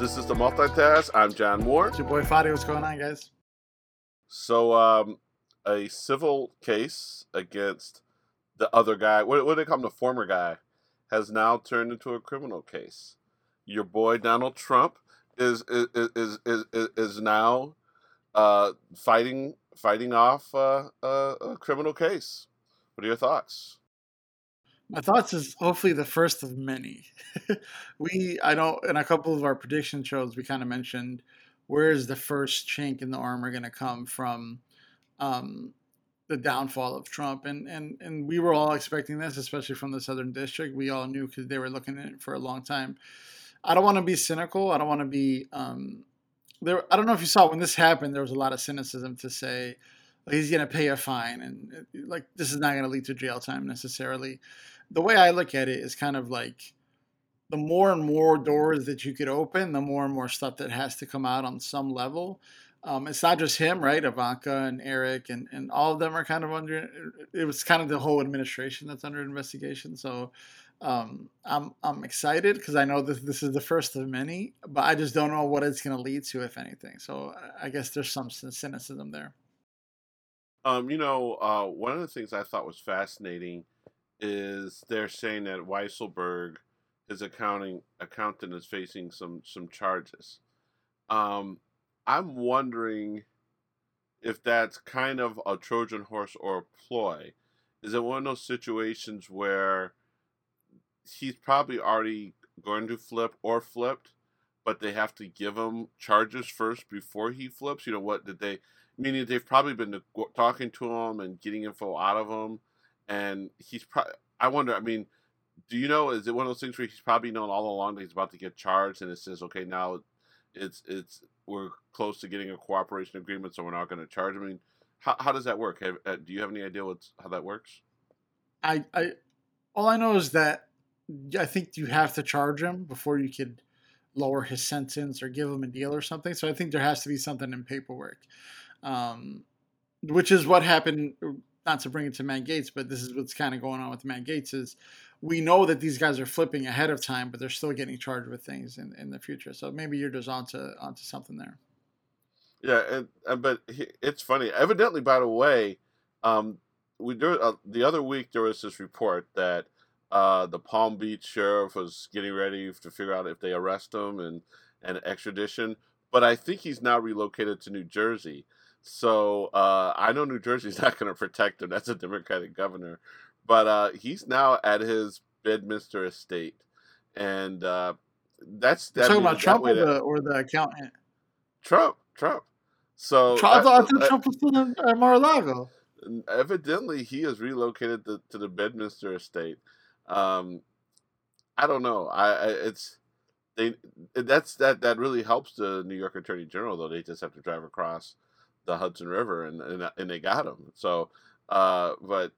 This is the multitask. I'm John Moore. It's your boy Fady. What's going on, guys? So, um, a civil case against the other guy, what, what do they call him, the former guy, has now turned into a criminal case. Your boy Donald Trump is is is is, is, is now uh, fighting fighting off uh, a, a criminal case. What are your thoughts? My thoughts is hopefully the first of many. we, I know, in a couple of our prediction shows, we kind of mentioned where is the first chink in the armor going to come from um, the downfall of Trump, and and and we were all expecting this, especially from the Southern District. We all knew because they were looking at it for a long time. I don't want to be cynical. I don't want to be um, there. I don't know if you saw when this happened. There was a lot of cynicism to say he's going to pay a fine, and uh, like this is not going to lead to jail time necessarily the way I look at it is kind of like the more and more doors that you could open, the more and more stuff that has to come out on some level. Um, it's not just him, right? Ivanka and Eric and, and all of them are kind of under. It was kind of the whole administration that's under investigation. So um, I'm I'm excited because I know that this is the first of many, but I just don't know what it's going to lead to, if anything. So I guess there's some cynicism there. Um, you know, uh, one of the things I thought was fascinating is they're saying that Weisselberg, his accounting accountant, is facing some some charges. Um, I'm wondering if that's kind of a Trojan horse or a ploy. Is it one of those situations where he's probably already going to flip or flipped, but they have to give him charges first before he flips? You know what did they? Meaning they've probably been talking to him and getting info out of him and he's probably. I wonder. I mean, do you know? Is it one of those things where he's probably known all along that he's about to get charged, and it says, okay, now it's it's we're close to getting a cooperation agreement, so we're not going to charge him. I mean, how how does that work? Have, uh, do you have any idea what's how that works? I I all I know is that I think you have to charge him before you could lower his sentence or give him a deal or something. So I think there has to be something in paperwork, um, which is what happened not to bring it to Matt Gaetz, but this is what's kind of going on with Matt Gaetz is we know that these guys are flipping ahead of time, but they're still getting charged with things in, in the future. So maybe you're just onto onto something there. Yeah, and, and but he, it's funny. Evidently, by the way, um, we there, uh, the other week there was this report that uh, the Palm Beach sheriff was getting ready to figure out if they arrest him and and extradition. But I think he's now relocated to New Jersey. So uh, I know New Jersey's not going to protect him. That's a Democratic governor, but uh, he's now at his Bedminster estate, and uh, that's that. Talking about Trump or the, or the accountant. Trump, Trump. So Trump, I, I thought Trump was still in Mar-a-Lago. Evidently, he has relocated to, to the Bedminster estate. Um, I don't know. I, I it's they that's that that really helps the New York Attorney General though. They just have to drive across the Hudson River, and and, and they got him. So, uh, but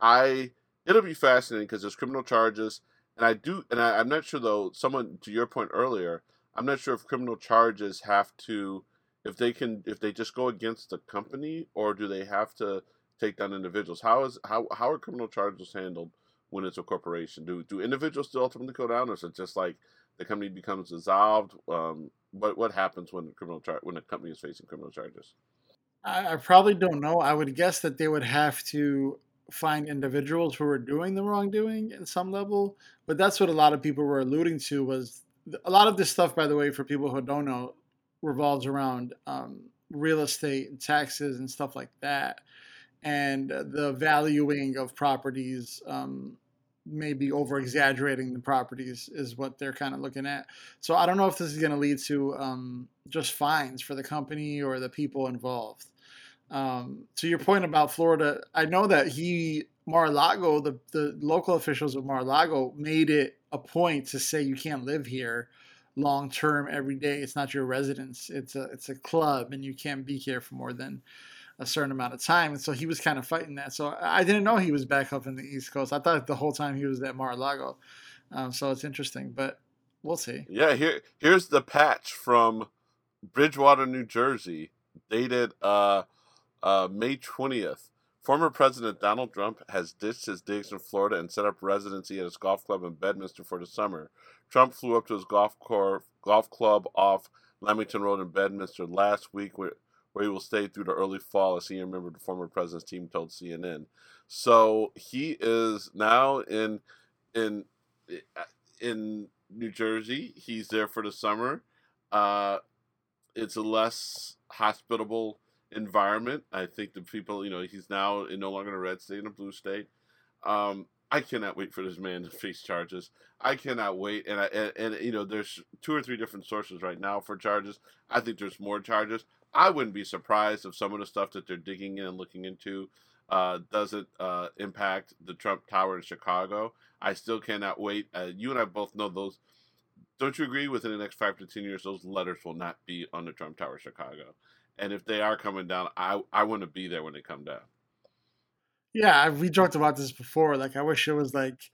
I it'll be fascinating because there's criminal charges, and I do, and I, I'm not sure though. Someone to your point earlier, I'm not sure if criminal charges have to, if they can, if they just go against the company, or do they have to take down individuals? How is how how are criminal charges handled when it's a corporation? Do do individuals still ultimately go down, or is it just like the company becomes dissolved? Um, what what happens when the criminal char- when a company is facing criminal charges? I, I probably don't know. I would guess that they would have to find individuals who are doing the wrongdoing in some level. But that's what a lot of people were alluding to was a lot of this stuff. By the way, for people who don't know, revolves around um, real estate and taxes and stuff like that, and the valuing of properties. Um, maybe over exaggerating the properties is what they're kind of looking at. So I don't know if this is going to lead to um, just fines for the company or the people involved. Um, to your point about Florida, I know that he Mar-a-Lago, the the local officials of Mar-a-Lago made it a point to say you can't live here long term every day. It's not your residence. It's a it's a club, and you can't be here for more than a certain amount of time. And so he was kind of fighting that. So I didn't know he was back up in the East Coast. I thought the whole time he was at Mar-a-Lago. Um, so it's interesting, but we'll see. Yeah, here here's the patch from Bridgewater, New Jersey, dated uh, uh, May 20th. Former President Donald Trump has ditched his digs in Florida and set up residency at his golf club in Bedminster for the summer. Trump flew up to his golf, golf club off Lamington Road in Bedminster last week, where, where he will stay through the early fall, a senior member of the former president's team told CNN. So he is now in in in New Jersey. He's there for the summer. Uh, it's a less hospitable environment. I think the people, you know, he's now in no longer in a red state, in a blue state. Um, I cannot wait for this man to face charges. I cannot wait, and I and, and, you know, there's two or three different sources right now for charges. I think there's more charges. I wouldn't be surprised if some of the stuff that they're digging in and looking into uh, doesn't uh, impact the Trump Tower in Chicago. I still cannot wait. Uh, you and I both know those. Don't you agree? Within the next five to ten years, those letters will not be on the Trump Tower, Chicago. And if they are coming down, I I want to be there when they come down. Yeah, we talked about this before. Like, I wish it was like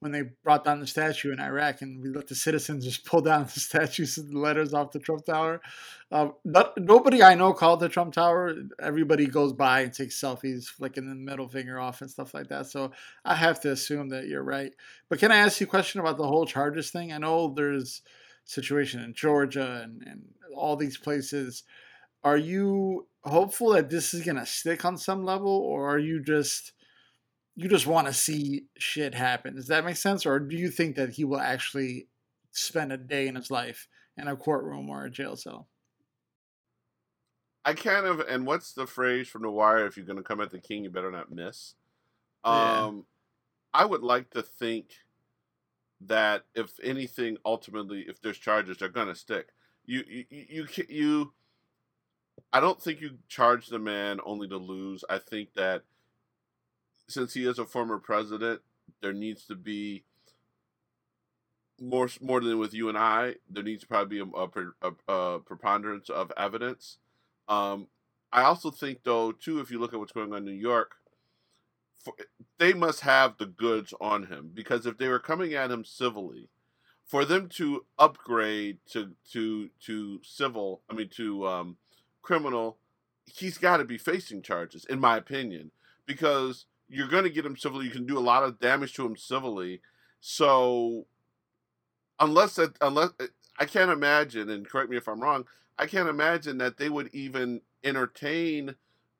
when they brought down the statue in Iraq and we let the citizens just pull down the statues and the letters off the Trump Tower. Uh, not, nobody I know called the Trump Tower. Everybody goes by and takes selfies, flicking the middle finger off and stuff like that. So I have to assume that you're right. But can I ask you a question about the whole charges thing? I know there's situation in Georgia and, and all these places. Are you hopeful that this is going to stick on some level, or are you just – you just want to see shit happen. Does that make sense? Or do you think that he will actually spend a day in his life in a courtroom or a jail cell? I kind of, and what's the phrase from The Wire? If you're going to come at the king, you better not miss. Yeah. Um, I would like to think that if anything, ultimately, if there's charges, they're going to stick. You, you, you, you, you, I don't think you charge the man only to lose. I think that since he is a former president, there needs to be more more than with you and I. There needs to probably be a, a, a preponderance of evidence. Um, I also think, though, too, if you look at what's going on in New York, for, they must have the goods on him because if they were coming at him civilly, for them to upgrade to to to civil, I mean to um, criminal, he's got to be facing charges, in my opinion, because you're going to get him civilly. You can do a lot of damage to him civilly. So unless that, unless I can't imagine, and correct me if I'm wrong, I can't imagine that they would even entertain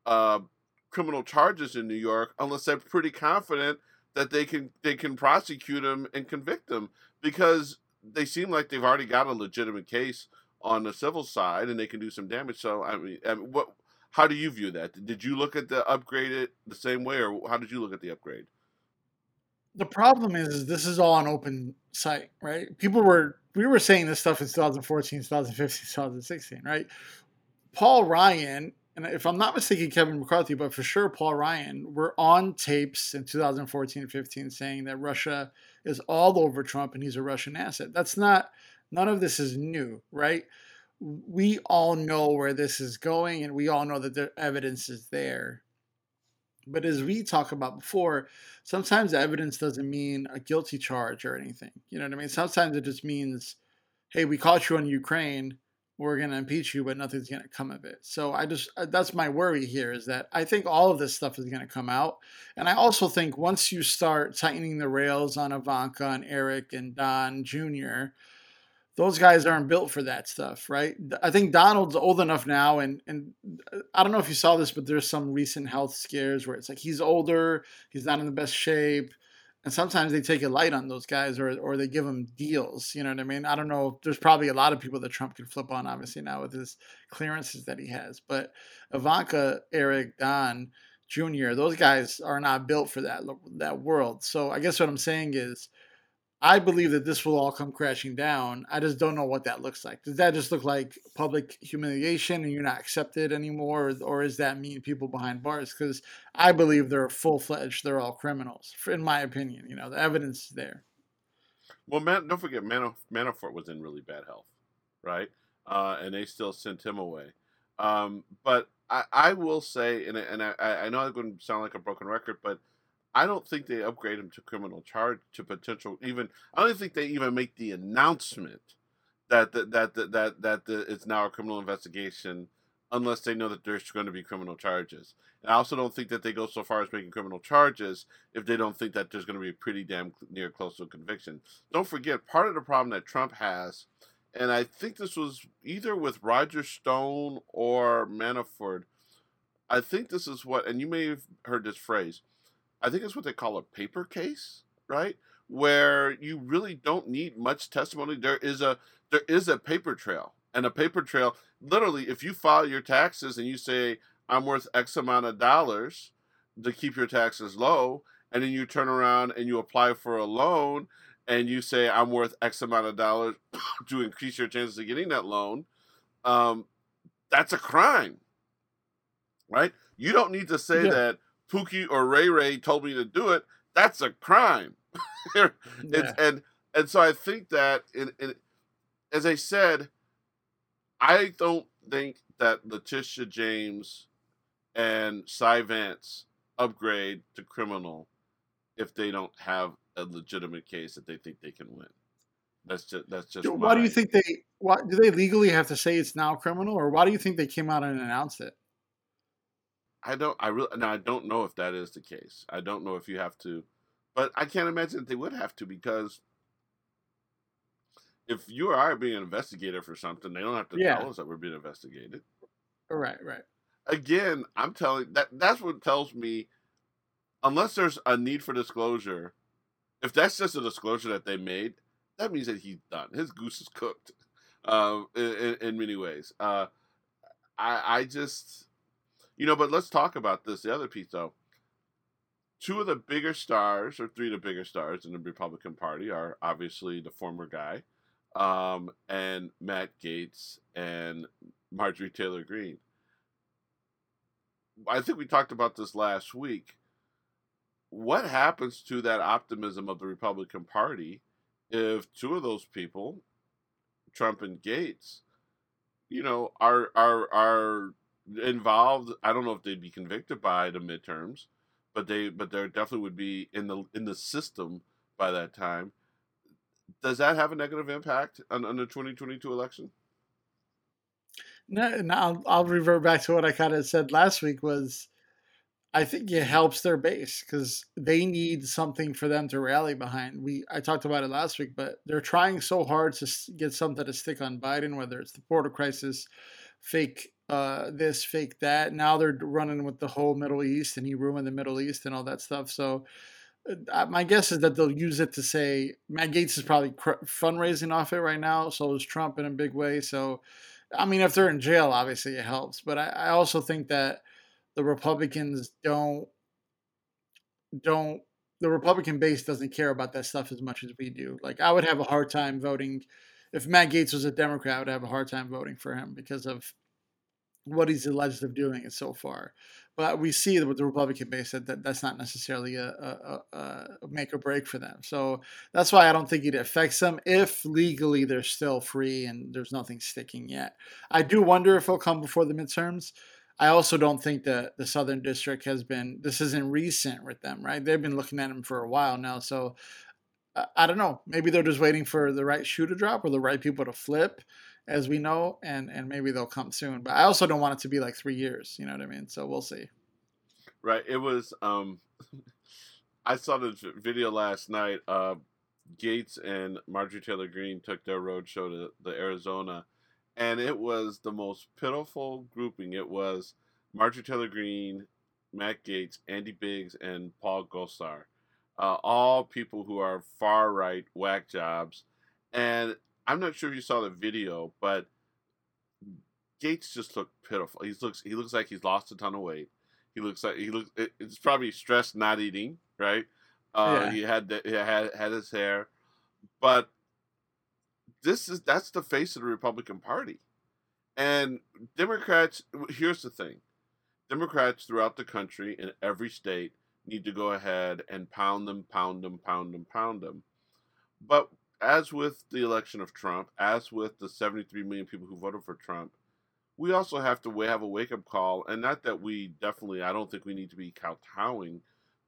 uh, criminal charges in New York unless they're pretty confident that they can they can prosecute him and convict him because they seem like they've already got a legitimate case on the civil side and they can do some damage. So I mean, I mean what how do you view that? Did you look at the upgrade it the same way, or how did you look at the upgrade? The problem is, is this is all on open site, right? People were we were saying this stuff in 2014, 2015, 2016, right? Paul Ryan, and if I'm not mistaken, Kevin McCarthy, but for sure Paul Ryan, were on tapes in 2014 15 saying that Russia is all over Trump and he's a Russian asset. That's not none of this is new, right? We all know where this is going and we all know that the evidence is there. But as we talked about before, sometimes evidence doesn't mean a guilty charge or anything. You know what I mean? Sometimes it just means, hey, we caught you in Ukraine, we're going to impeach you, but nothing's going to come of it. So I just, uh, that's my worry here is that I think all of this stuff is going to come out. And I also think once you start tightening the rails on Ivanka and Eric and Don Jr., those guys aren't built for that stuff, right? I think Donald's old enough now, and and uh, I don't know if you saw this, but there's some recent health scares where it's like he's older, he's not in the best shape, and sometimes they take a light on those guys, or or they give them deals. You know what I mean? I don't know. There's probably a lot of people that Trump can flip on, obviously now with his clearances that he has, but Ivanka, Eric, Don. Jr. Those guys are not built for that that world. So I guess what I'm saying is, I believe that this will all come crashing down. I just don't know what that looks like. Does that just look like public humiliation and you're not accepted anymore, or, or is that mean people behind bars? Because I believe they're full fledged. They're all criminals, in my opinion. You know, the evidence is there. Well, man, don't forget Manaf- Manafort was in really bad health, right? Uh, and they still sent him away. Um, but I, I will say, and, and I, I know I'm going to sound like a broken record, but I don't think they upgrade him to criminal charge to potential even. I don't think they even make the announcement that the, that the, that that the, it's now a criminal investigation unless they know that there's going to be criminal charges. And I also don't think that they go so far as making criminal charges if they don't think that there's going to be pretty damn near close to a conviction. Don't forget, part of the problem that Trump has, and I think this was either with Roger Stone or Manafort, I think this is what, and you may have heard this phrase, I think it's what they call a paper case, right? Where you really don't need much testimony. There is a there is a paper trail, and a paper trail. Literally, if you file your taxes and you say I'm worth X amount of dollars to keep your taxes low, and then you turn around and you apply for a loan and you say I'm worth X amount of dollars to increase your chances of getting that loan, um, that's a crime, right? You don't need to say yeah. that Pookie or Ray Ray told me to do it. That's a crime. yeah. and and so I think that in, in as I said, I don't think that Letitia James and Cy Vance upgrade to criminal if they don't have a legitimate case that they think they can win. That's just that's just. Why do you think they? Why do they legally have to say it's now criminal, or why do you think they came out and announced it? I don't. I really. Now I don't know if that is the case. I don't know if you have to, but I can't imagine that they would have to because if you or I are being investigated for something, they don't have to yeah. tell us that we're being investigated. Right. Right again, I'm telling that that's what tells me unless there's a need for disclosure, if that's just a disclosure that they made, that means that he's done. His goose is cooked, uh, in, in, many ways. Uh, I I just, you know, but let's talk about this. The other piece, though. Two of the bigger stars, or three of the bigger stars in the Republican Party, are obviously the former guy, um, and Matt Gaetz and Marjorie Taylor Greene. I think we talked about this last week. What happens to that optimism of the Republican Party if two of those people, Trump and Gaetz, you know, are are are involved? I don't know if they'd be convicted by the midterms, but they but there definitely would be in the in the system by that time. Does that have a negative impact on, on the 2022 election? No, no I'll, I'll revert back to what I kind of said last week was I think it helps their base because they need something for them to rally behind. We I talked about it last week, but they're trying so hard to get something to stick on Biden, whether it's the border crisis, fake uh, this, fake that. Now they're running with the whole Middle East, and he ruined the Middle East and all that stuff. So uh, my guess is that they'll use it to say Matt Gaetz is probably cr- fundraising off it right now. So is Trump in a big way. So I mean, if they're in jail, obviously it helps. But I, I also think that the Republicans don't don't the Republican base doesn't care about that stuff as much as we do. Like I would have a hard time voting if Matt Gaetz was a Democrat. I would have a hard time voting for him because of what he's alleged of doing so far. But we see that with the Republican base that, that that's not necessarily a, a, a, make or break for them. So that's why I don't think it affects them if legally they're still free and there's nothing sticking yet. I do wonder if it'll come before the midterms. I also don't think that the Southern District has been, this isn't recent with them, right? They've been looking at them for a while now. So I don't know. Maybe they're just waiting for the right shoe to drop or the right people to flip as we know, and and maybe they'll come soon. But I also don't want it to be like three years. You know what I mean? So we'll see. Right. It was. um I saw the video last night. Uh, Gaetz and Marjorie Taylor Greene took their road show to the Arizona, and it was the most pitiful grouping. It was Marjorie Taylor Greene, Matt Gaetz, Andy Biggs, and Paul Gosar. Uh, all people who are far right whack jobs. And I'm not sure if you saw the video, but Gaetz just looked pitiful. He looks he looks like he's lost a ton of weight. He looks like he looks. It's probably stress not eating, right? Uh, yeah. He had the, he had had his hair, but this is that's the face of the Republican Party, and Democrats. Here's the thing: Democrats throughout the country in every state need to go ahead and pound them, pound them, pound them, pound them. But as with the election of Trump, as with the 73 million people who voted for Trump, we also have to have a wake up call. And not that we definitely, I don't think we need to be kowtowing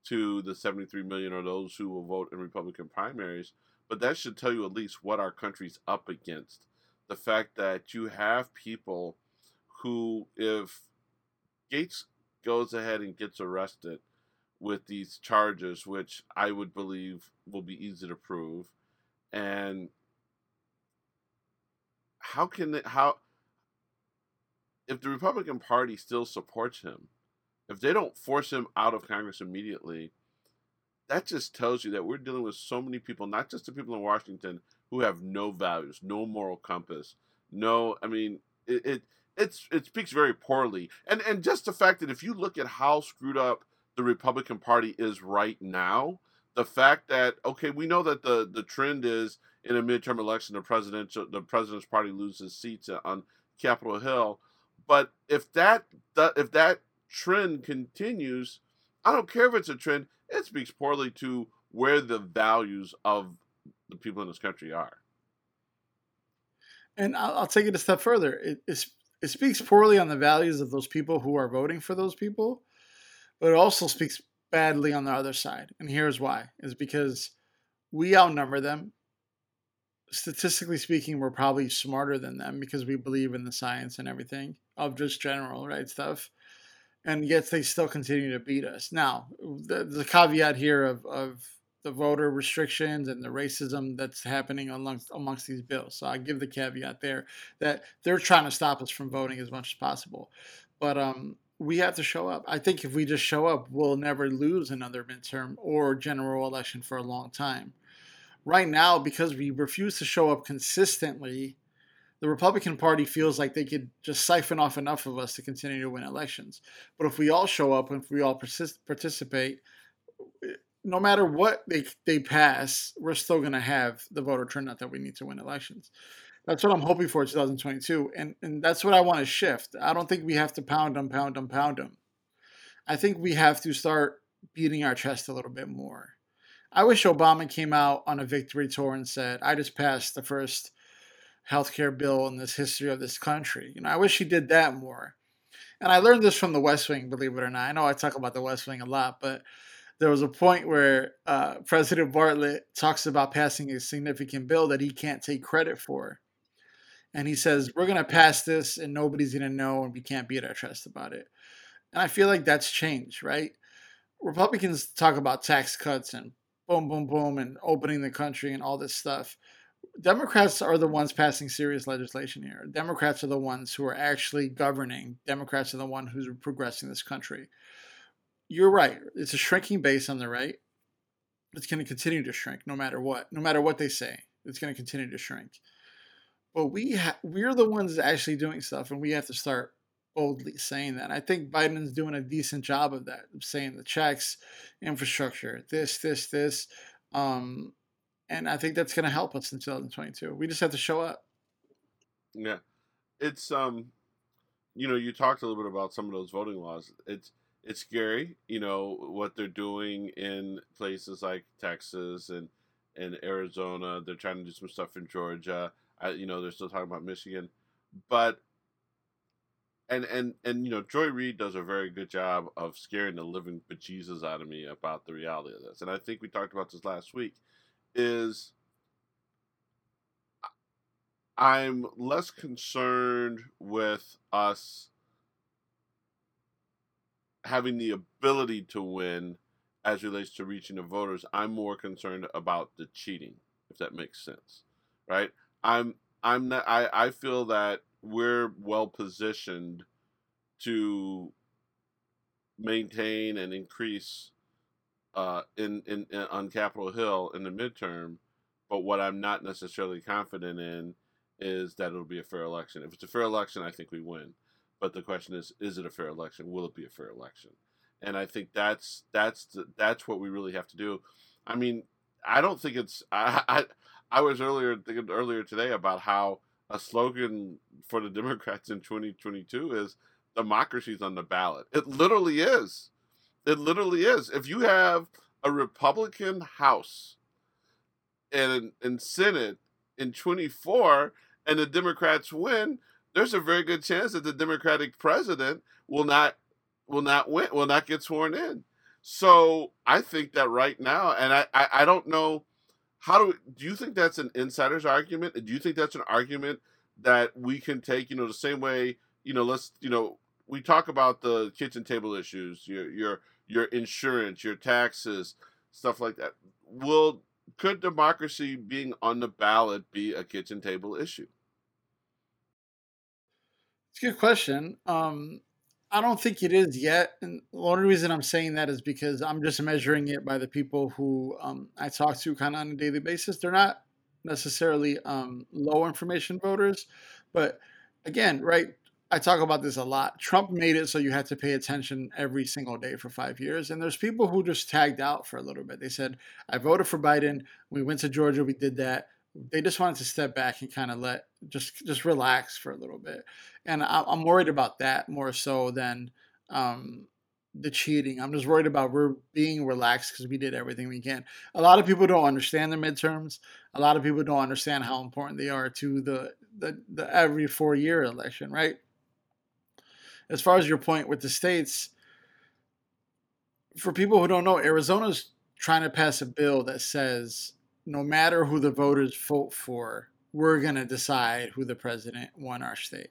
to the 73 million or those who will vote in Republican primaries, but that should tell you at least what our country's up against. The fact that you have people who, if Gaetz goes ahead and gets arrested with these charges, which I would believe will be easy to prove, and how can how if the Republican Party still supports him, if they don't force him out of Congress immediately, that just tells you that we're dealing with so many people, not just the people in Washington who have no values, no moral compass, no. I mean, it, it it's it speaks very poorly, and and just the fact that if you look at how screwed up the Republican Party is right now, the fact that okay, we know that the the trend is in a midterm election, the presidential the president's party loses seats on Capitol Hill, but if that if that trend continues, I don't care if it's a trend. It speaks poorly to where the values of the people in this country are. And I'll, take it a step further. It, it speaks poorly on the values of those people who are voting for those people, but it also speaks badly on the other side. And here's why: is because we outnumber them. Statistically speaking, we're probably smarter than them because we believe in the science and everything of just general right stuff and yet they still continue to beat us. Now, the, the caveat here of, of the voter restrictions and the racism that's happening amongst amongst these bills. So I give the caveat there that they're trying to stop us from voting as much as possible. But um, we have to show up. I think if we just show up, we'll never lose another midterm or general election for a long time. Right now, because we refuse to show up consistently, the Republican Party feels like they could just siphon off enough of us to continue to win elections. But if we all show up and if we all persist, participate, no matter what they they pass, we're still going to have the voter turnout that we need to win elections. That's what I'm hoping for 2022, and and that's what I want to shift. I don't think we have to pound them, pound them, pound them. I think we have to start beating our chest a little bit more. I wish Obama came out on a victory tour and said, "I just passed the first healthcare bill in this history of this country." You know, I wish he did that more. And I learned this from the West Wing, believe it or not. I know I talk about the West Wing a lot, but there was a point where uh, President Bartlet talks about passing a significant bill that he can't take credit for. And he says, We're going to pass this and nobody's going to know and we can't beat our chest about it. And I feel like that's changed, right? Republicans talk about tax cuts and boom, boom, boom, and opening the country and all this stuff. Democrats are the ones passing serious legislation here. Democrats are the ones who are actually governing. Democrats are the ones who's progressing this country you're right. It's a shrinking base on the right. It's going to continue to shrink no matter what. No matter what they say, it's going to continue to shrink. But we ha- we're the ones actually doing stuff, and we have to start boldly saying that. I think Biden's doing a decent job of that, saying the checks, infrastructure, this, this, this, um, and I think that's going to help us in 2022. We just have to show up. Yeah, it's um, you know, you talked a little bit about some of those voting laws. It's it's scary, you know, what they're doing in places like Texas and and Arizona. They're trying to do some stuff in Georgia. You know, they're still talking about Michigan, but and and and you know, Joy Reid does a very good job of scaring the living bejesus out of me about the reality of this. And I think we talked about this last week. Is I'm less concerned with us having the ability to win as relates to reaching the voters. I'm more concerned about the cheating, if that makes sense, right? I'm I'm not. I I feel that we're well positioned to maintain and increase uh, in, in, in on Capitol Hill in the midterm. But what I'm not necessarily confident in is that it'll be a fair election. If it's a fair election, I think we win. But the question is, is it a fair election? Will it be a fair election? And I think that's that's that's what we really have to do. I mean, I don't think it's. I I, I was earlier thinking earlier today about how a slogan for the Democrats in 2022 is democracy's on the ballot. It literally is. It literally is. If you have a Republican House and and Senate in 24 and the Democrats win, there's a very good chance that the Democratic president will not will not win will not get sworn in. So I think that right now, and I, I, I don't know how do do you think that's an insider's argument? Do you think that's an argument that we can take, you know, the same way you know, let's you know, we talk about the kitchen table issues, your your your insurance, your taxes, stuff like that. Will could democracy being on the ballot be a kitchen table issue? It's a good question. Um, I don't think it is yet. And the only reason I'm saying that is because I'm just measuring it by the people who um, I talk to kind of on a daily basis. They're not necessarily um, low information voters, but again, right? I talk about this a lot. Trump made it so you had to pay attention every single day for five years. And there's people who just tagged out for a little bit. They said, I voted for Biden. We went to Georgia. We did that. They just wanted to step back and kind of let, just, just relax for a little bit. And I, am worried about that more so than um, the cheating. I'm just worried about we're being relaxed because we did everything we can. A lot of people don't understand the midterms. A lot of people don't understand how important they are to the, the, the every four year election, right? as far as your point with the states, for people who don't know, Arizona's trying to pass a bill that says no matter who the voters vote for, we're going to decide who the president won our state.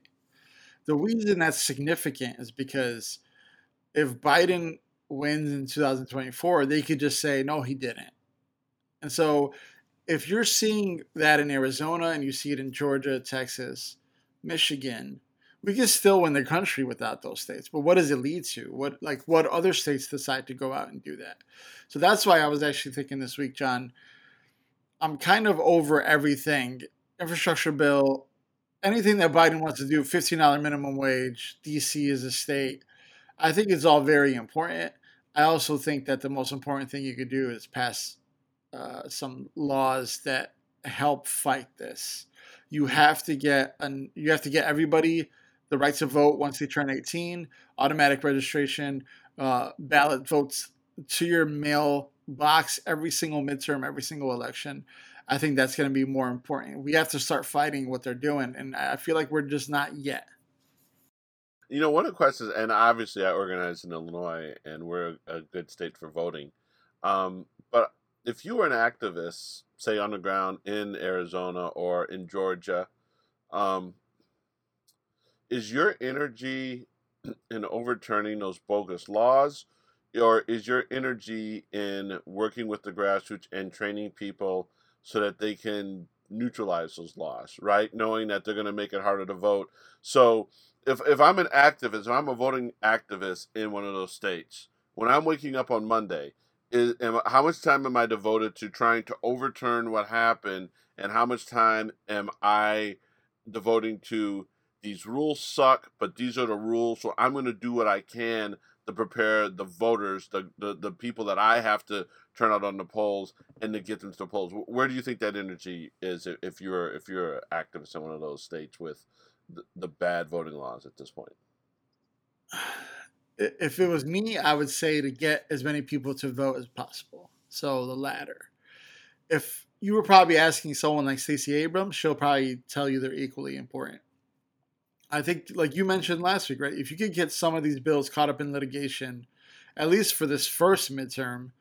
The reason that's significant is because if Biden wins in 2024, they could just say, no, he didn't. And so if you're seeing that in Arizona and you see it in Georgia, Texas, Michigan, we can still win the country without those states. But what does it lead to? What like what other states decide to go out and do that? So that's why I was actually thinking this week, John. I'm kind of over everything. Infrastructure bill, anything that Biden wants to do, $15 minimum wage, DC is a state. I think it's all very important. I also think that the most important thing you could do is pass uh, some laws that help fight this. You have to get an, you have to get everybody the right to vote once they turn 18, automatic registration, uh, ballot votes to your mail box every single midterm, every single election. I think that's going to be more important. We have to start fighting what they're doing, and I feel like we're just not yet. You know, one of the questions, and obviously I organize in Illinois, and we're a, good state for voting. Um, but if you were an activist, say on the ground in Arizona or in Georgia, um, is your energy in overturning those bogus laws or is your energy in working with the grassroots and training people so that they can neutralize those laws right knowing that they're going to make it harder to vote so if, if i'm an activist if i'm a voting activist in one of those states when i'm waking up on monday is am, how much time am i devoted to trying to overturn what happened and how much time am i devoting to these rules suck, but these are the rules. So I'm going to do what I can to prepare the voters, the, the, the people that I have to turn out on the polls and to get them to the polls. Where do you think that energy is if you're if you're an activist in one of those states with the, the bad voting laws at this point? If it was me, I would say to get as many people to vote as possible. So the latter. If you were probably asking someone like Stacey Abrams, she'll probably tell you they're equally important. I think, like you mentioned last week, right? If you could get some of these bills caught up in litigation, at least for this first midterm,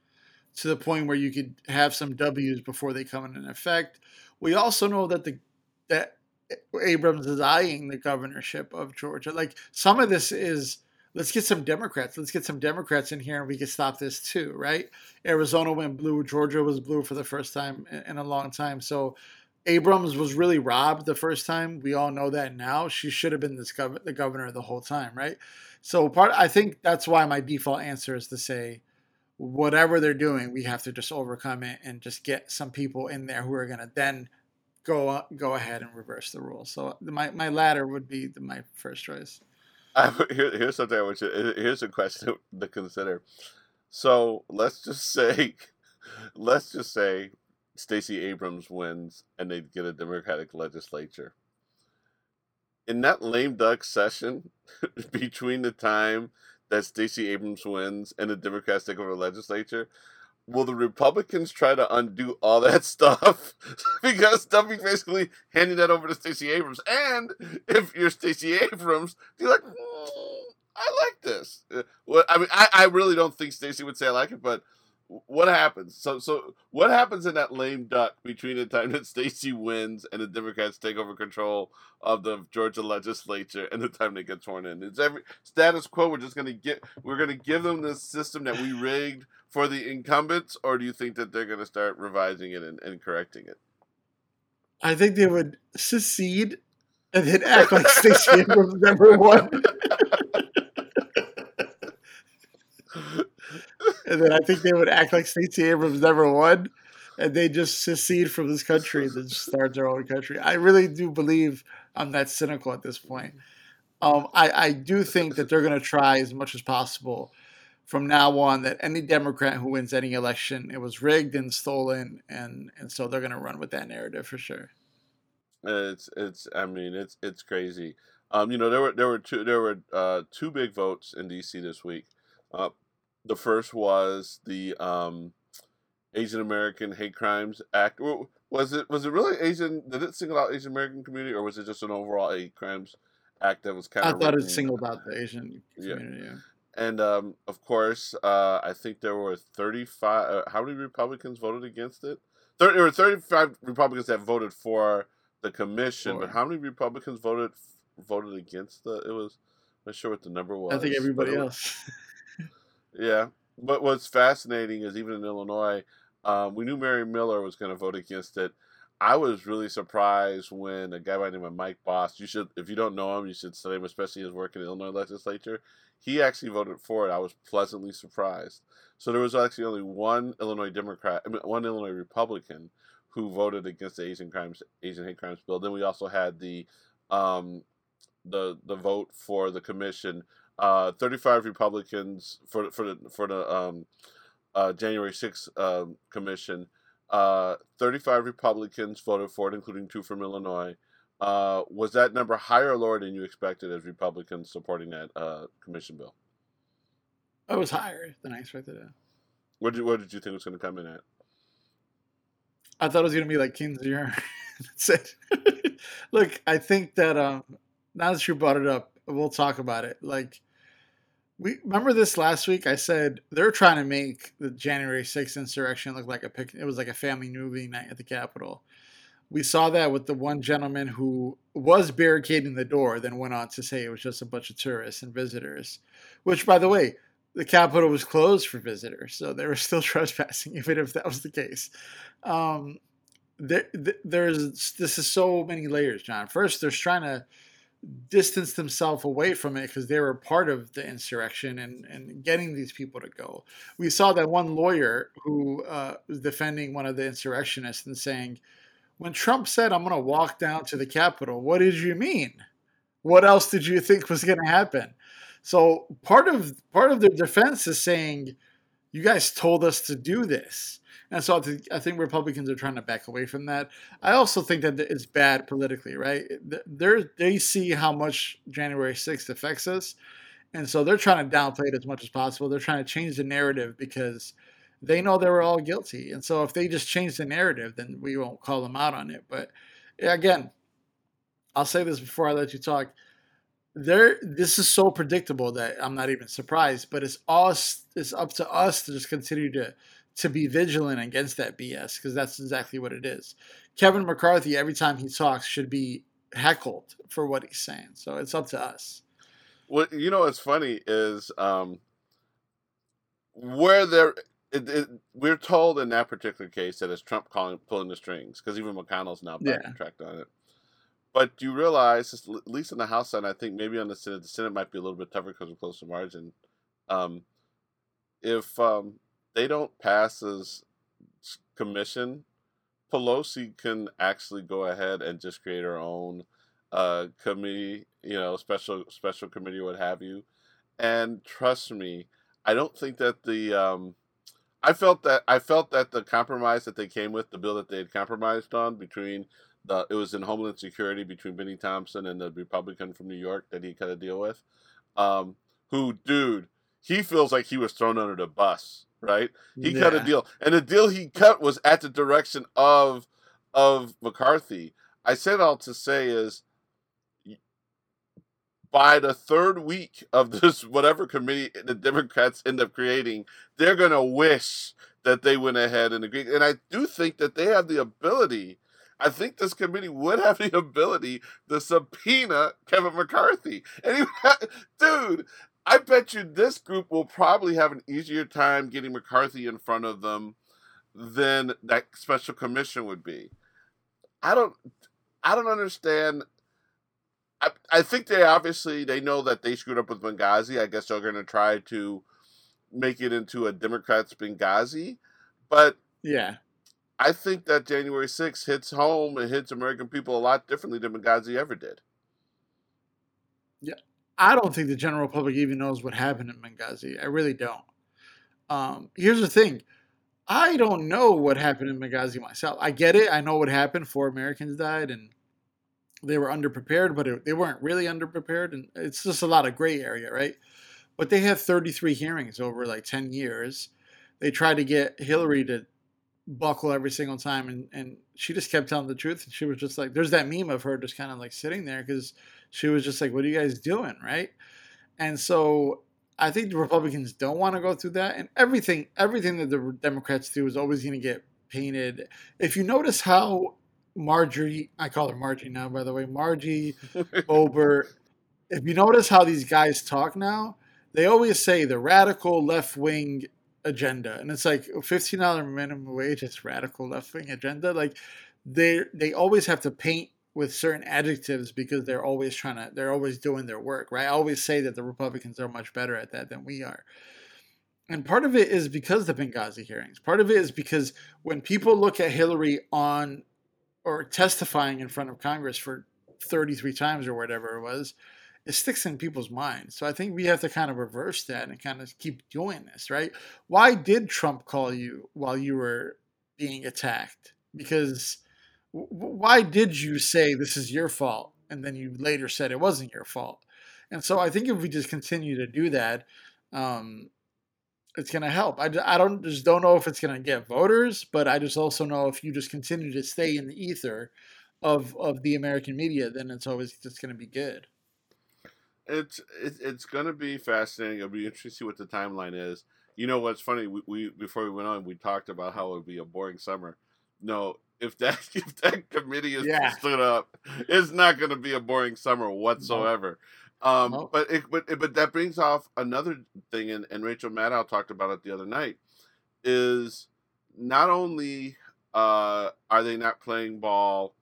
to the point where you could have some W's before they come into effect. We also know that the that Abrams is eyeing the governorship of Georgia. Like some of this is let's get some Democrats. Let's get some Democrats in here and we can stop this too, right? Arizona went blue. Georgia was blue for the first time in a long time. So Abrams was really robbed the first time. We all know that now. She should have been this gov- the governor the whole time, right? So part I think that's why my default answer is to say whatever they're doing, we have to just overcome it and just get some people in there who are going to then go go ahead and reverse the rules. So my my ladder would be the, my first choice. here, here's something I want you. Here's a question to consider. So let's just say, let's just say Stacey Abrams wins and they get a Democratic legislature. In that lame duck session between the time that Stacey Abrams wins and the Democrats take over the legislature, will the Republicans try to undo all that stuff? because be basically handing that over to Stacey Abrams. And if you're Stacey Abrams, you're like, mm, I like this. Uh, well, I mean, I, I really don't think Stacey would say I like it, but what happens? So, so what happens in that lame duck between the time that Stacey wins and the Democrats take over control of the Georgia legislature and the time they get sworn in? Is every status quo? We're just gonna get we're gonna give them this system that we rigged for the incumbents, or do you think that they're gonna start revising it and, and correcting it? I think they would secede and then act like Stacey Abrams never won. and then I think they would act like Stacey Abrams never won, and they just secede from this country and then start their own country. I really do believe I'm that cynical at this point. Um, I, I do think that they're going to try as much as possible from now on that any Democrat who wins any election, it was rigged and stolen, and and so they're going to run with that narrative for sure. It's it's I mean it's it's crazy. Um, you know there were there were two there were uh, two big votes in D.C. this week. Uh, the first was the um, Asian American Hate Crimes Act. Was it was it really Asian? Did it single out Asian American community, or was it just an overall hate crimes act that was kind of? I thought it singled out the Asian community. Yeah. And um, of course, uh, I think there were 35. Uh, how many Republicans voted against it? There, there were 35 Republicans that voted for the commission, but how many Republicans voted voted against the? It was. I'm not sure what the number was. I think everybody else. Yeah, but what's fascinating is even in Illinois, um, we knew Mary Miller was going to vote against it. I was really surprised when a guy by the name of Mike Bost. You should, if you don't know him, you should study him, especially his work in the Illinois legislature. He actually voted for it. I was pleasantly surprised. So there was actually only one Illinois Democrat, I mean, one Illinois Republican who voted against the Asian crimes, Asian hate crimes bill. Then we also had the, um, the the vote for the commission uh, 35 Republicans for for the for the um, uh, January 6th um, commission. Uh, 35 Republicans voted for it, including two from Illinois. Uh, was that number higher or lower than you expected as Republicans supporting that uh, commission bill? It was higher than I expected it. What did, what did you think was going to come in at? I thought it was gonna be like Kinzinger. That's it. Look, I think that um now that you brought it up, we'll talk about it. Like we remember this last week. I said they're trying to make the January 6th insurrection look like a pic. It was like a family movie night at the Capitol. We saw that with the one gentleman who was barricading the door, then went on to say it was just a bunch of tourists and visitors. Which, by the way, the Capitol was closed for visitors, so they were still trespassing, even if that was the case. Um, there, there's this is so many layers, John. First, they're trying to distance themselves away from it because they were part of the insurrection and, and getting these people to go. We saw that one lawyer who uh, was defending one of the insurrectionists and saying, when Trump said, I'm going to walk down to the Capitol, what did you mean? What else did you think was going to happen? So part of part of their defense is saying, you guys told us to do this. And so I think, Republicans are trying to back away from that. I also think that it's bad politically, right? They they see how much January 6th affects us. And so they're trying to downplay it as much as possible. They're trying to change the narrative because they know they were all guilty. And so if they just change the narrative, then we won't call them out on it. But again, I'll say this before I let you talk. There, this is so predictable that I'm not even surprised. But it's us. It's up to us to just continue to to be vigilant against that BS because that's exactly what it is. Kevin McCarthy, every time he talks, should be heckled for what he's saying. So it's up to us. Well, you know what's funny is um, where there. It, it, we're told in that particular case that it's Trump calling, pulling the strings because even McConnell's now Yeah. backtracked on it. But do you realize, at least in the House side, I think maybe on the Senate, the Senate might be a little bit tougher because of closer margin. Um, if um, they don't pass this commission, Pelosi can actually go ahead and just create her own uh, committee, you know, special special committee, what have you. And trust me, I don't think that the um, I felt that I felt that the compromise that they came with, the bill that they had compromised on between the it was in Homeland Security between Benny Thompson and the Republican from New York that he kind of deal with, um, who dude he feels like he was thrown under the bus, right? He cut a deal, and the deal he cut was at the direction of of McCarthy. I said all to say is by the third week of this whatever committee the Democrats end up creating, they're gonna wish that they went ahead and agreed. And I do think that they have the ability. I think this committee would have the ability to subpoena Kevin McCarthy. And he, dude, I bet you this group will probably have an easier time getting McCarthy in front of them than that special commission would be. I don't I don't understand I, I think they obviously they know that they screwed up with Benghazi. I guess they're going to try to make it into a Democrats Benghazi, but yeah, I think that January 6th hits home and hits American people a lot differently than Benghazi ever did. I don't think the general public even knows what happened in Benghazi. I really don't. Um, here's the thing. I don't know what happened in Benghazi myself. I get it. I know what happened. Four Americans died, and they were underprepared, but it, they weren't really underprepared. And it's just a lot of gray area, right? But they had 33 hearings over like 10 years. They tried to get Hillary to buckle every single time, and, and she just kept telling the truth. And she was just like, there's that meme of her just kind of like sitting there because she was just like, what are you guys doing, right? And so I think the Republicans don't want to go through that, and everything everything that the Democrats do is always going to get painted. If you notice how Marjorie, I call her Margie now, by the way, Margie Boebert. if you notice how these guys talk now, they always say the radical left wing agenda, and it's like oh, fifteen dollar minimum wage is radical left wing agenda. Like they they always have to paint with certain adjectives because they're always trying to they're always doing their work, right? I always say that the Republicans are much better at that than we are. And part of it is because the Benghazi hearings. Part of it is because when people look at Hillary on or testifying in front of Congress for 33 times or whatever it was, it sticks in people's minds. So I think we have to kind of reverse that and kind of keep doing this, right? Why did Trump call you while you were being attacked? Because why did you say this is your fault and then you later said it wasn't your fault? And so I think if we just continue to do that, um, it's going to help. I, I don't just don't know if it's going to get voters, but I just also know if you just continue to stay in the ether of of the American media, then it's always just going to be good. It's it, it's going to be fascinating. It'll be interesting to see what the timeline is. You know what's funny? We, we before we went on, we talked about how it would be a boring summer. No, if that if that committee is yeah. stood up, it's not going to be a boring summer whatsoever. Um. But it, but but that brings off another thing, and, and Rachel Maddow talked about it the other night. Is not only uh, are they not playing ball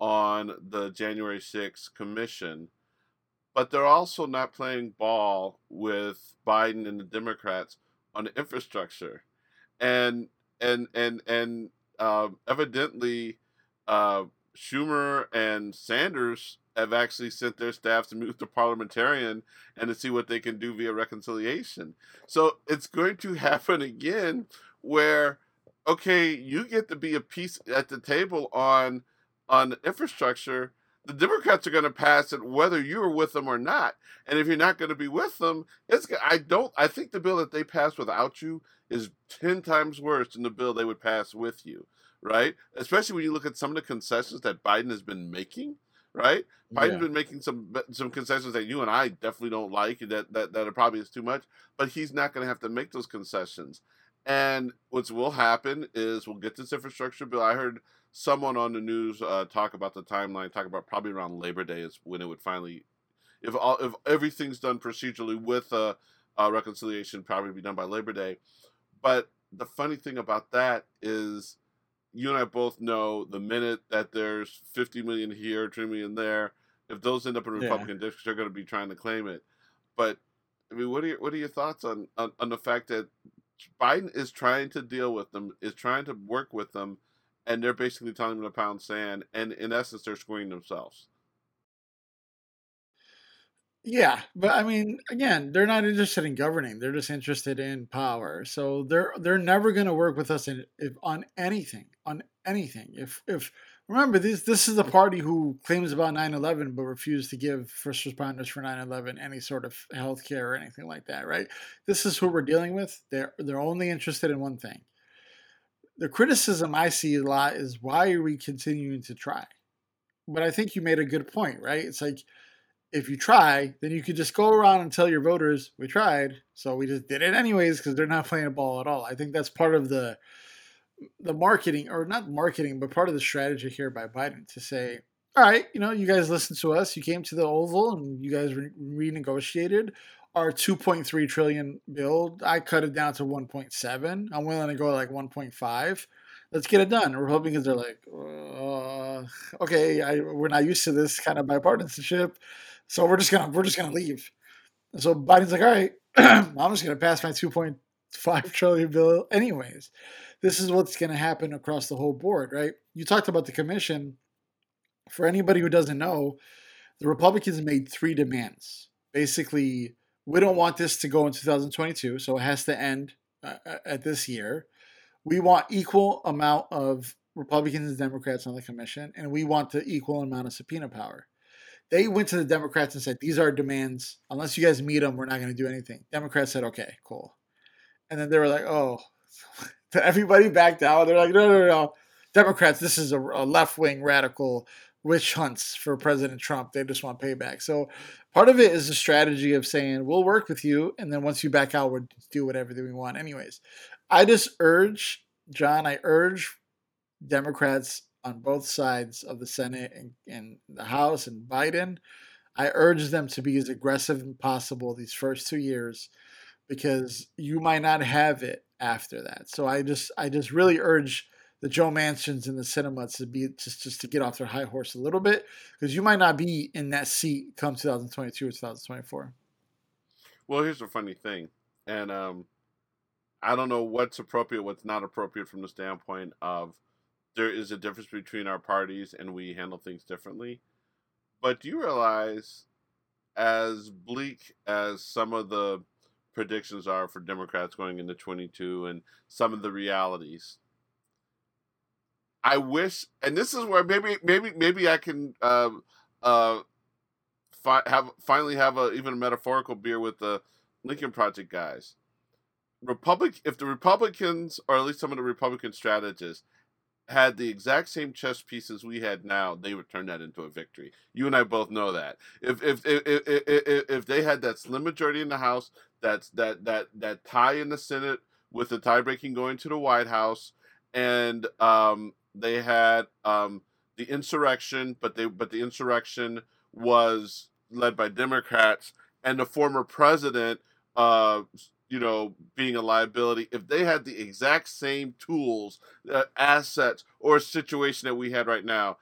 on the January 6th commission, but they're also not playing ball with Biden and the Democrats on the infrastructure, and and and and uh, evidently uh, Schumer and Sanders have actually sent their staffs to meet with the parliamentarian and to see what they can do via reconciliation. So it's going to happen again where okay, you get to be a piece at the table on on infrastructure. The Democrats are going to pass it whether you're with them or not. And if you're not going to be with them, it's I don't I think the bill that they pass without you is 10 times worse than the bill they would pass with you, right? Especially when you look at some of the concessions that Biden has been making right? Biden's yeah. been making some some concessions that you and I definitely don't like that that that are probably is too much, but he's not going to have to make those concessions. And what will happen is we'll get this infrastructure bill. I heard someone on the news uh, talk about the timeline, talk about probably around Labor Day is when it would finally, if all if everything's done procedurally with a, a reconciliation, probably be done by Labor Day. But the funny thing about that is you and I both know the minute that there's 50 million here, 2 million there, if those end up in Republican yeah. districts, they're going to be trying to claim it. But I mean, what are your, what are your thoughts on, on, on the fact that Biden is trying to deal with them, is trying to work with them, and they're basically telling them to pound sand, and in essence, they're screwing themselves. Yeah, but I mean, again, they're not interested in governing; they're just interested in power. So they're they're never going to work with us in, if, on anything, on anything. If if remember this this is the party who claims about 9-11 but refused to give first responders for 9-11 any sort of health care or anything like that, right? This is who we're dealing with. They're they're only interested in one thing. The criticism I see a lot is why are we continuing to try? But I think you made a good point, right? It's like if you try, then you could just go around and tell your voters we tried, so we just did it anyways because they're not playing a ball at all. I think that's part of the the marketing, or not marketing, but part of the strategy here by Biden to say, all right, you know, you guys listened to us, you came to the Oval, and you guys re- renegotiated our 2.3 trillion bill. I cut it down to 1.7. I'm willing to go like 1.5 let's get it done. Republicans are like, uh, okay, I, we're not used to this kind of bipartisanship, so we're just gonna we're just gonna leave. And so Biden's like, all right, I'm just gonna pass my 2.5 trillion bill anyways. This is what's gonna happen across the whole board, right? You talked about the commission. For anybody who doesn't know, the Republicans made three demands. Basically, we don't want this to go in 2022, so it has to end uh, at this year we want equal amount of Republicans and Democrats on the commission, and we want the equal amount of subpoena power. They went to the Democrats and said, "These are demands. Unless you guys meet them, we're not going to do anything." Democrats said, "Okay, cool," and then they were like, "Oh." Everybody backed out. They're like, "No, no, no, Democrats. This is a, a left wing radical witch hunts for President Trump. They just want payback." So part of it is a strategy of saying, "We'll work with you, and then once you back out, we'll do whatever we want, anyways." I just urge, John, I urge Democrats on both sides of the Senate and, and the House and Biden, I urge them to be as aggressive as possible these first two years because you might not have it after that. So I just I just really urge the Joe Manchins and the Sinemas to be just just to get off their high horse a little bit because you might not be in that seat come 2022 or 2024. Well, here's a funny thing, and um, I don't know what's appropriate, what's not appropriate from the standpoint of there is a difference between our parties and we handle things differently. But do you realize, as bleak as some of the predictions are for Democrats going into 22 and some of the realities, I wish, and this is where maybe maybe maybe I can uh, uh, fi- have finally have a even a metaphorical beer with the Lincoln Project guys Republic if the Republicans or at least some of the Republican strategists had the exact same chess pieces we had now, they would turn that into a victory. You and I both know that. If if if if, if, if they had that slim majority in the House, that's that that that tie in the Senate with the tie breaking going to the White House, and um, they had um, the insurrection, but they but the insurrection was led by Democrats, and the former president uh, you know, being a liability, if they had the exact same tools, uh, assets, or situation that we had right now,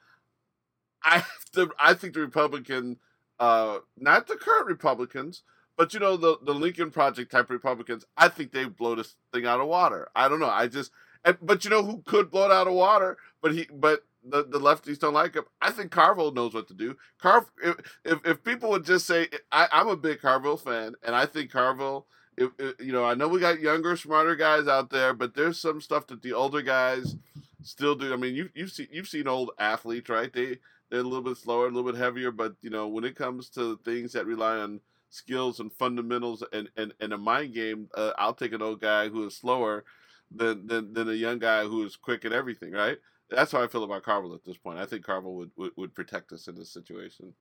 I the, I think the Republican, uh, not the current Republicans, but you know the the Lincoln Project type Republicans, I think they blow this thing out of water. I don't know. I just, and, but you know who could blow it out of water? But he, but the, the lefties don't like him. I think Carville knows what to do. Carv, if, if, if people would just say, I, I'm a big Carville fan, and I think Carville if, if, you know, I know we got younger, smarter guys out there, but there's some stuff that the older guys still do. I mean, you you've seen you've seen old athletes, right? They they're a little bit slower, a little bit heavier, but you know, when it comes to things that rely on skills and fundamentals and and, and a mind game, uh, I'll take an old guy who is slower than, than than a young guy who is quick at everything, right? That's how I feel about Carville at this point. I think Carville would, would, would protect us in this situation.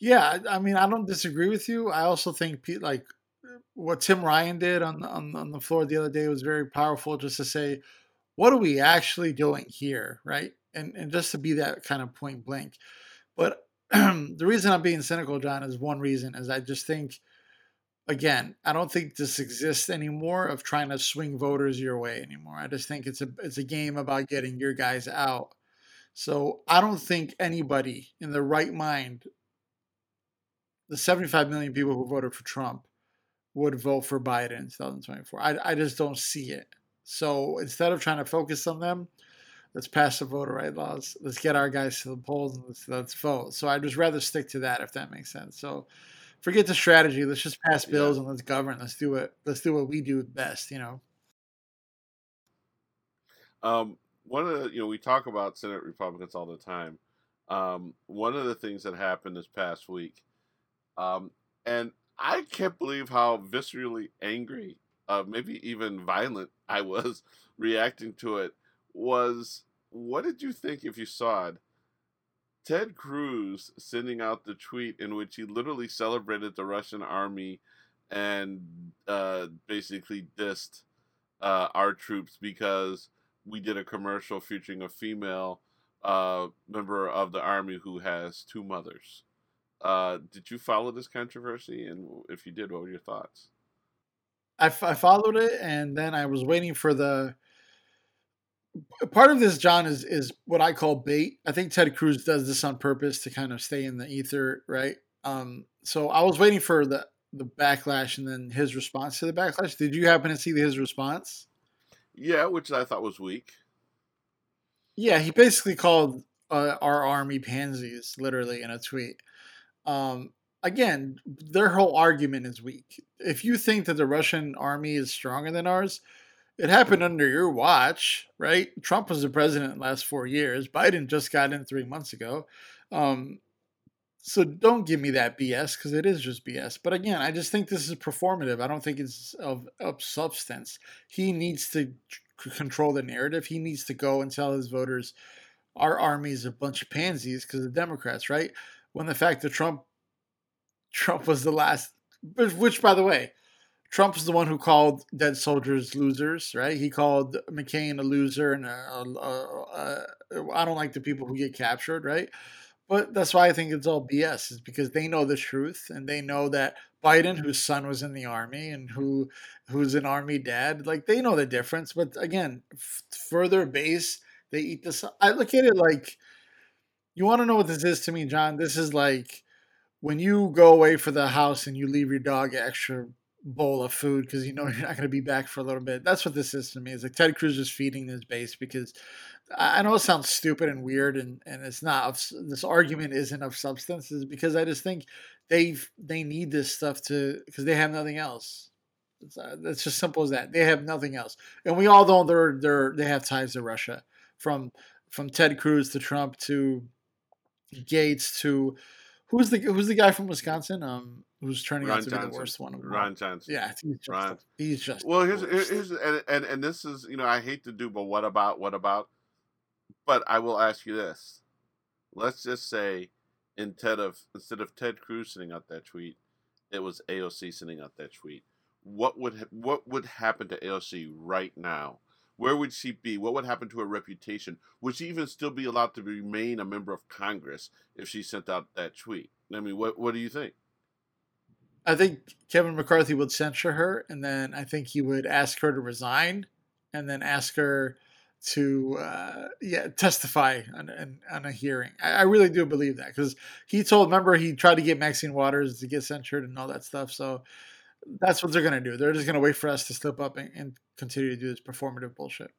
Yeah, I mean, I don't disagree with you. I also think Pete, like what Tim Ryan did on, on on the floor the other day was very powerful. Just to say, what are we actually doing here, right? And and just to be that kind of point blank. But the reason I'm being cynical, John, is one reason is I just think, again, I don't think this exists anymore of trying to swing voters your way anymore. I just think it's a it's a game about getting your guys out. So I don't think anybody in the right mind, the 75 million people who voted for Trump, would vote for Biden in 2024. I, I just don't see it. So instead of trying to focus on them, let's pass the voter right laws. Let's get our guys to the polls and let's, let's vote. So I'd just rather stick to that if that makes sense. So forget the strategy. Let's just pass bills yeah. and let's govern. Let's do it. Let's do what we do best. You know. Um, one of the you know we talk about Senate Republicans all the time. Um, one of the things that happened this past week, um, and I can't believe how viscerally angry, uh, maybe even violent, I was reacting to it. Was what did you think if you saw it? Ted Cruz sending out the tweet in which he literally celebrated the Russian army and uh, basically dissed uh, our troops because we did a commercial featuring a female uh, member of the army who has two mothers. Uh, did you follow this controversy? And if you did, what were your thoughts? I, f- I followed it, and then I was waiting for the. Part of this, John, is is what I call bait. I think Ted Cruz does this on purpose to kind of stay in the ether, right? Um, so I was waiting for the the backlash and then his response to the backlash. Did you happen to see his response? Yeah, which I thought was weak. Yeah, he basically called uh, our army pansies, literally in a tweet. Um, again, their whole argument is weak. If you think that the Russian army is stronger than ours, it happened under your watch, right? Trump was the president last four years. Biden just got in three months ago. Um, so don't give me that BS because it is just BS. But again, I just think this is performative. I don't think it's of, of substance. He needs to control the narrative. He needs to go and tell his voters our army is a bunch of pansies because the Democrats, right? When the fact that Trump Trump was the last, which by the way, Trump is the one who called dead soldiers losers, right? He called McCain a loser, and I don't like the people who get captured, right? But that's why I think it's all BS, is because they know the truth and they know that Biden, whose son was in the army and who who's an army dad, like they know the difference. But again, f- further base, they eat this. I look at it like you want to know what this is to me, John. This is like when you go away for the house and you leave your dog extra bowl of food because you know you're not going to be back for a little bit. That's what this is to me. Is like Ted Cruz is feeding his base because I know it sounds stupid and weird, and, and it's not. This argument isn't of substance, is because I just think they they need this stuff to because they have nothing else. It's, uh, it's just simple as that. They have nothing else, and we all know they're they're they have ties to Russia from from Ted Cruz to Trump to Gaetz to who's the who's the guy from Wisconsin um who's turning Ron out to Johnson. be the worst one. Of Ron Johnson. Yeah, he's just Ron. he's just well. Here's here's and, and and this is you know I hate to do, but what about what about but I will ask you this: Let's just say instead of instead of Ted Cruz sending out that tweet, it was AOC sending out that tweet. What would ha- what would happen to AOC right now? Where would she be? What would happen to her reputation? Would she even still be allowed to remain a member of Congress if she sent out that tweet? I mean, what what do you think? I think Kevin McCarthy would censure her, and then I think he would ask her to resign, and then ask her to uh, yeah testify on, on, on a hearing. I, I, really do believe that because he told. Remember, he tried to get Maxine Waters to get censured and all that stuff. So that's what they're gonna do. They're just gonna wait for us to slip up and, and continue to do this performative bullshit.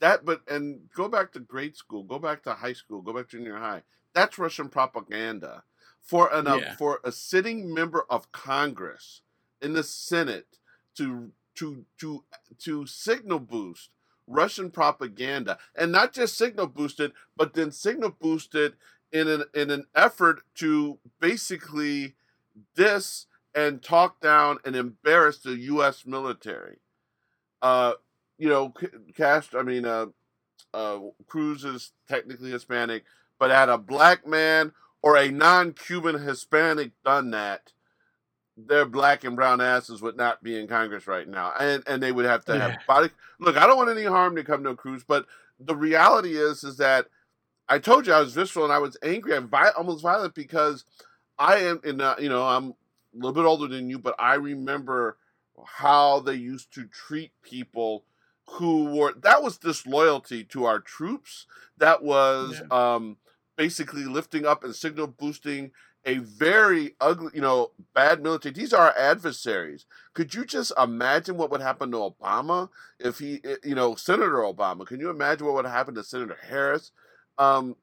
That, but and go back to grade school, go back to high school, go back to junior high. That's Russian propaganda for an uh, yeah. uh, for a sitting member of Congress in the Senate to to to to signal boost Russian propaganda, and not just signal boosted, but then signal boosted in an in an effort to basically diss and talk down and embarrass the U.S. military. Uh, you know, Cast. I mean, uh, uh, Cruz is technically Hispanic, but had a black man or a non-Cuban Hispanic done that, their black and brown asses would not be in Congress right now, and and they would have to yeah. have body. Look, I don't want any harm to come to Cruz, but the reality is is that I told you I was visceral and I was angry and vi- almost violent because I am in. Uh, you know, I'm a little bit older than you, but I remember how they used to treat people who were that was disloyalty to our troops. That was yeah. um, basically lifting up and signal boosting a very ugly, you know, bad military. These are our adversaries. Could you just imagine what would happen to Obama if he, eh, you know, Senator Obama? Can you imagine what would happen to Senator Harris? Um,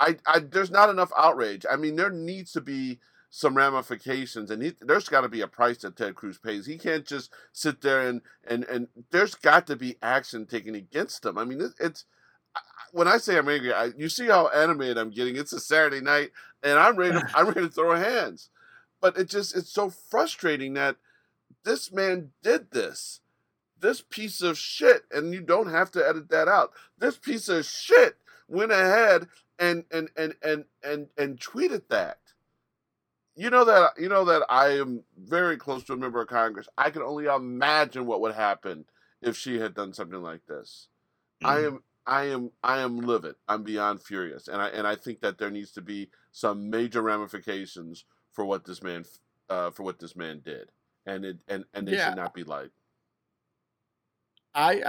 I, I, there's not enough outrage. I mean, there needs to be some ramifications, and he, there's got to be a price that Ted Cruz pays. He can't just sit there and and and there's got to be action taken against him. I mean, it, it's when I say I'm angry, I, you see how animated I'm getting. It's a Saturday night, and I'm ready. To, I'm ready to throw hands. But it just it's so frustrating that this man did this. This piece of shit, and you don't have to edit that out. This piece of shit went ahead and and and and and and tweeted that. You know that you know that I am very close to a member of Congress. I can only imagine what would happen if she had done something like this. Mm. I am I am I am livid. I'm beyond furious, and I and I think that there needs to be some major ramifications for what this man uh, for what this man did, and it and and they yeah. should not be like. I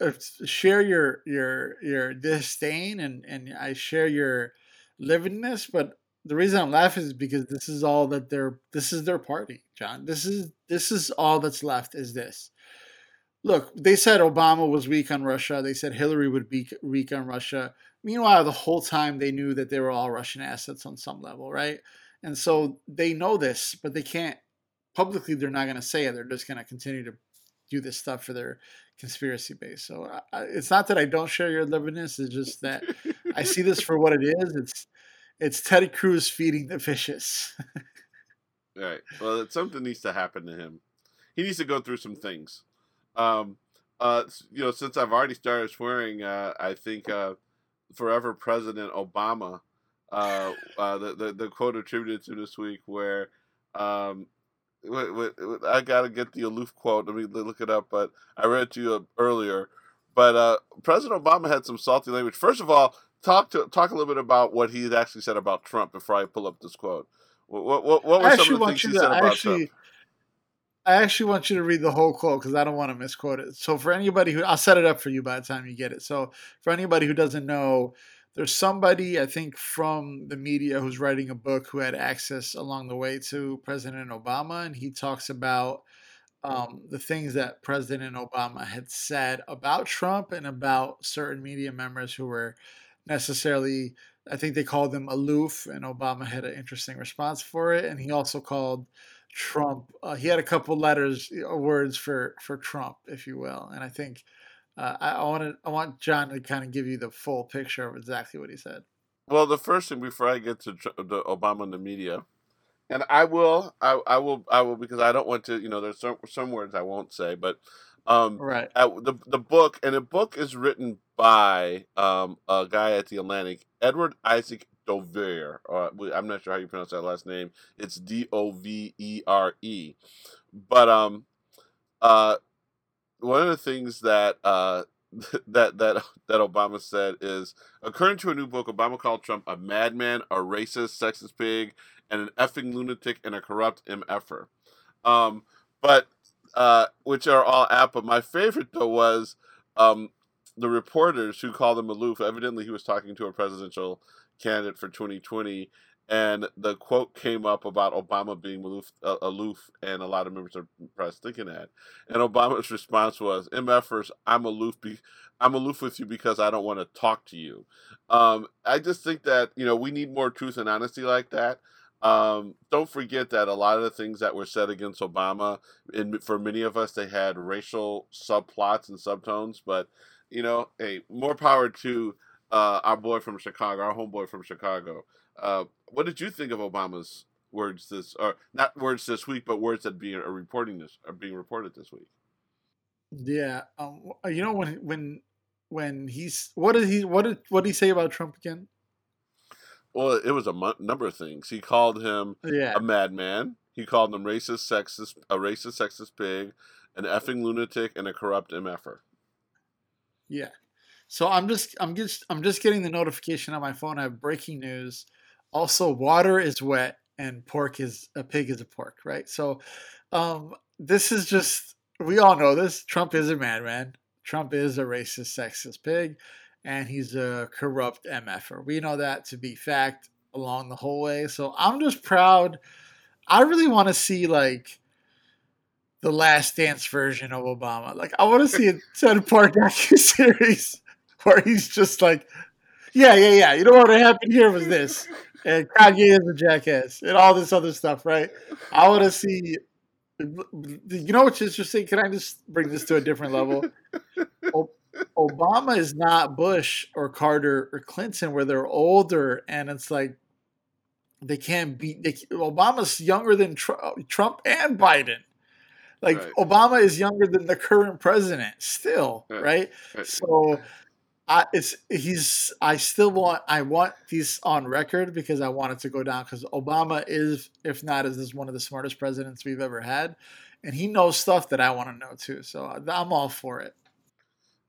I uh, share your your your disdain and and I share your lividness, but the reason I'm laughing is because this is all that they're this is their party, John. This is this is all that's left is this. Look, they said Obama was weak on Russia. They said Hillary would be weak on Russia. Meanwhile, the whole time they knew that they were all Russian assets on some level, right? And so they know this, but they can't publicly. They're not going to say it. They're just going to continue to do this stuff for their conspiracy base. So I, it's not that I don't share your lividness. It's just that I see this for what it is. It's it's Teddy Cruz feeding the fishes. right. Well, something needs to happen to him. He needs to go through some things. Um, uh, you know, since I've already started swearing, uh, I think uh, forever President Obama, uh, uh, the, the the quote attributed to this week where um, wait, wait, I gotta get the aloof quote. Let me look it up, but I read it to you earlier. But uh, President Obama had some salty language. First of all, talk to talk a little bit about what he actually said about Trump before I pull up this quote. What what, what were some of the things he said about actually, Trump? I actually want you to read the whole quote because I don't want to misquote it. So for anybody who, I'll set it up for you by the time you get it. So for anybody who doesn't know, there's somebody I think from the media who's writing a book who had access along the way to President Obama, and he talks about um, the things that President Obama had said about Trump and about certain media members who were necessarily, I think they called them aloof, and Obama had an interesting response for it. And he also called Trump, uh, he had a couple letters, uh, words for for Trump, if you will, and I think uh, I, I want I want John to kind of give you the full picture of exactly what he said. Well, the first thing before I get to the Obama and the media, and I will, I, I will, I will, because I don't want to, you know, there's some some words I won't say, but um, right. the the book and the book is written by um, a guy at the Atlantic, Edward Isaac Dover. I'm not sure how you pronounce that last name. It's D O V E R E, but um, uh, one of the things that uh, that that that Obama said is, according to a new book, Obama called Trump a madman, a racist, sexist pig, and an effing lunatic and a corrupt mf'er. Um, but uh, which are all. But my favorite though was um, the reporters who called him aloof. Evidently, he was talking to a presidential candidate for 2020, and the quote came up about Obama being aloof, uh, aloof and a lot of members of the press thinking that. And Obama's response was, "MFers, I'm aloof. Be- I'm aloof with you because I don't want to talk to you." Um, I just think that you know we need more truth and honesty like that. Um, don't forget that a lot of the things that were said against Obama, and for many of us, they had racial subplots and subtones. But you know, hey, more power to uh, our boy from Chicago, our homeboy from Chicago. Uh, what did you think of Obama's words this, or not words this week, but words that being are reporting this are being reported this week? Yeah, um, you know when when when he's what did he what did what did he say about Trump again? Well, it was a m- number of things. He called him yeah. a madman. He called him racist, sexist, a racist, sexist pig, an effing lunatic, and a corrupt mf'er. Yeah. So I'm just I'm just I'm just getting the notification on my phone. I have breaking news. Also, water is wet and pork is a pig is a pork, right? So um, this is just we all know this. Trump is a madman. Trump is a racist, sexist pig, and he's a corrupt mf'er. We know that to be fact along the whole way. So I'm just proud. I really want to see like the Last Dance version of Obama. Like I want to see a ten part docu series where he's just like, yeah, yeah, yeah. You know what happened here was this, and Kanye is a jackass, and all this other stuff, right? I want to see. You know what's interesting? Can I just bring this to a different level? Obama is not Bush or Carter or Clinton, where they're older, and it's like they can't beat. Obama's younger than Trump and Biden. Like right. Obama is younger than the current president still, right? right? So I it's he's I still want I want these on record because I want it to go down because Obama is if not is this one of the smartest presidents we've ever had, and he knows stuff that I want to know too. So uh, I'm all for it.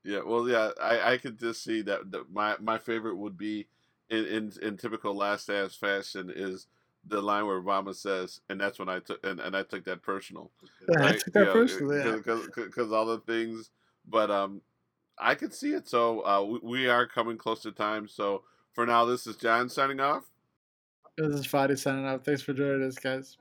Yeah, well, yeah, I, I could just see that, that my my favorite would be in, in in typical Last Dance fashion is the line where Obama says, and that's when I took and, and I took that personal. Yeah, right? I took that you personally because all the things, but um, I could see it. So uh, we, we are coming close to time. So for now, this is John signing off. This is Fady signing off. Thanks for joining us, guys.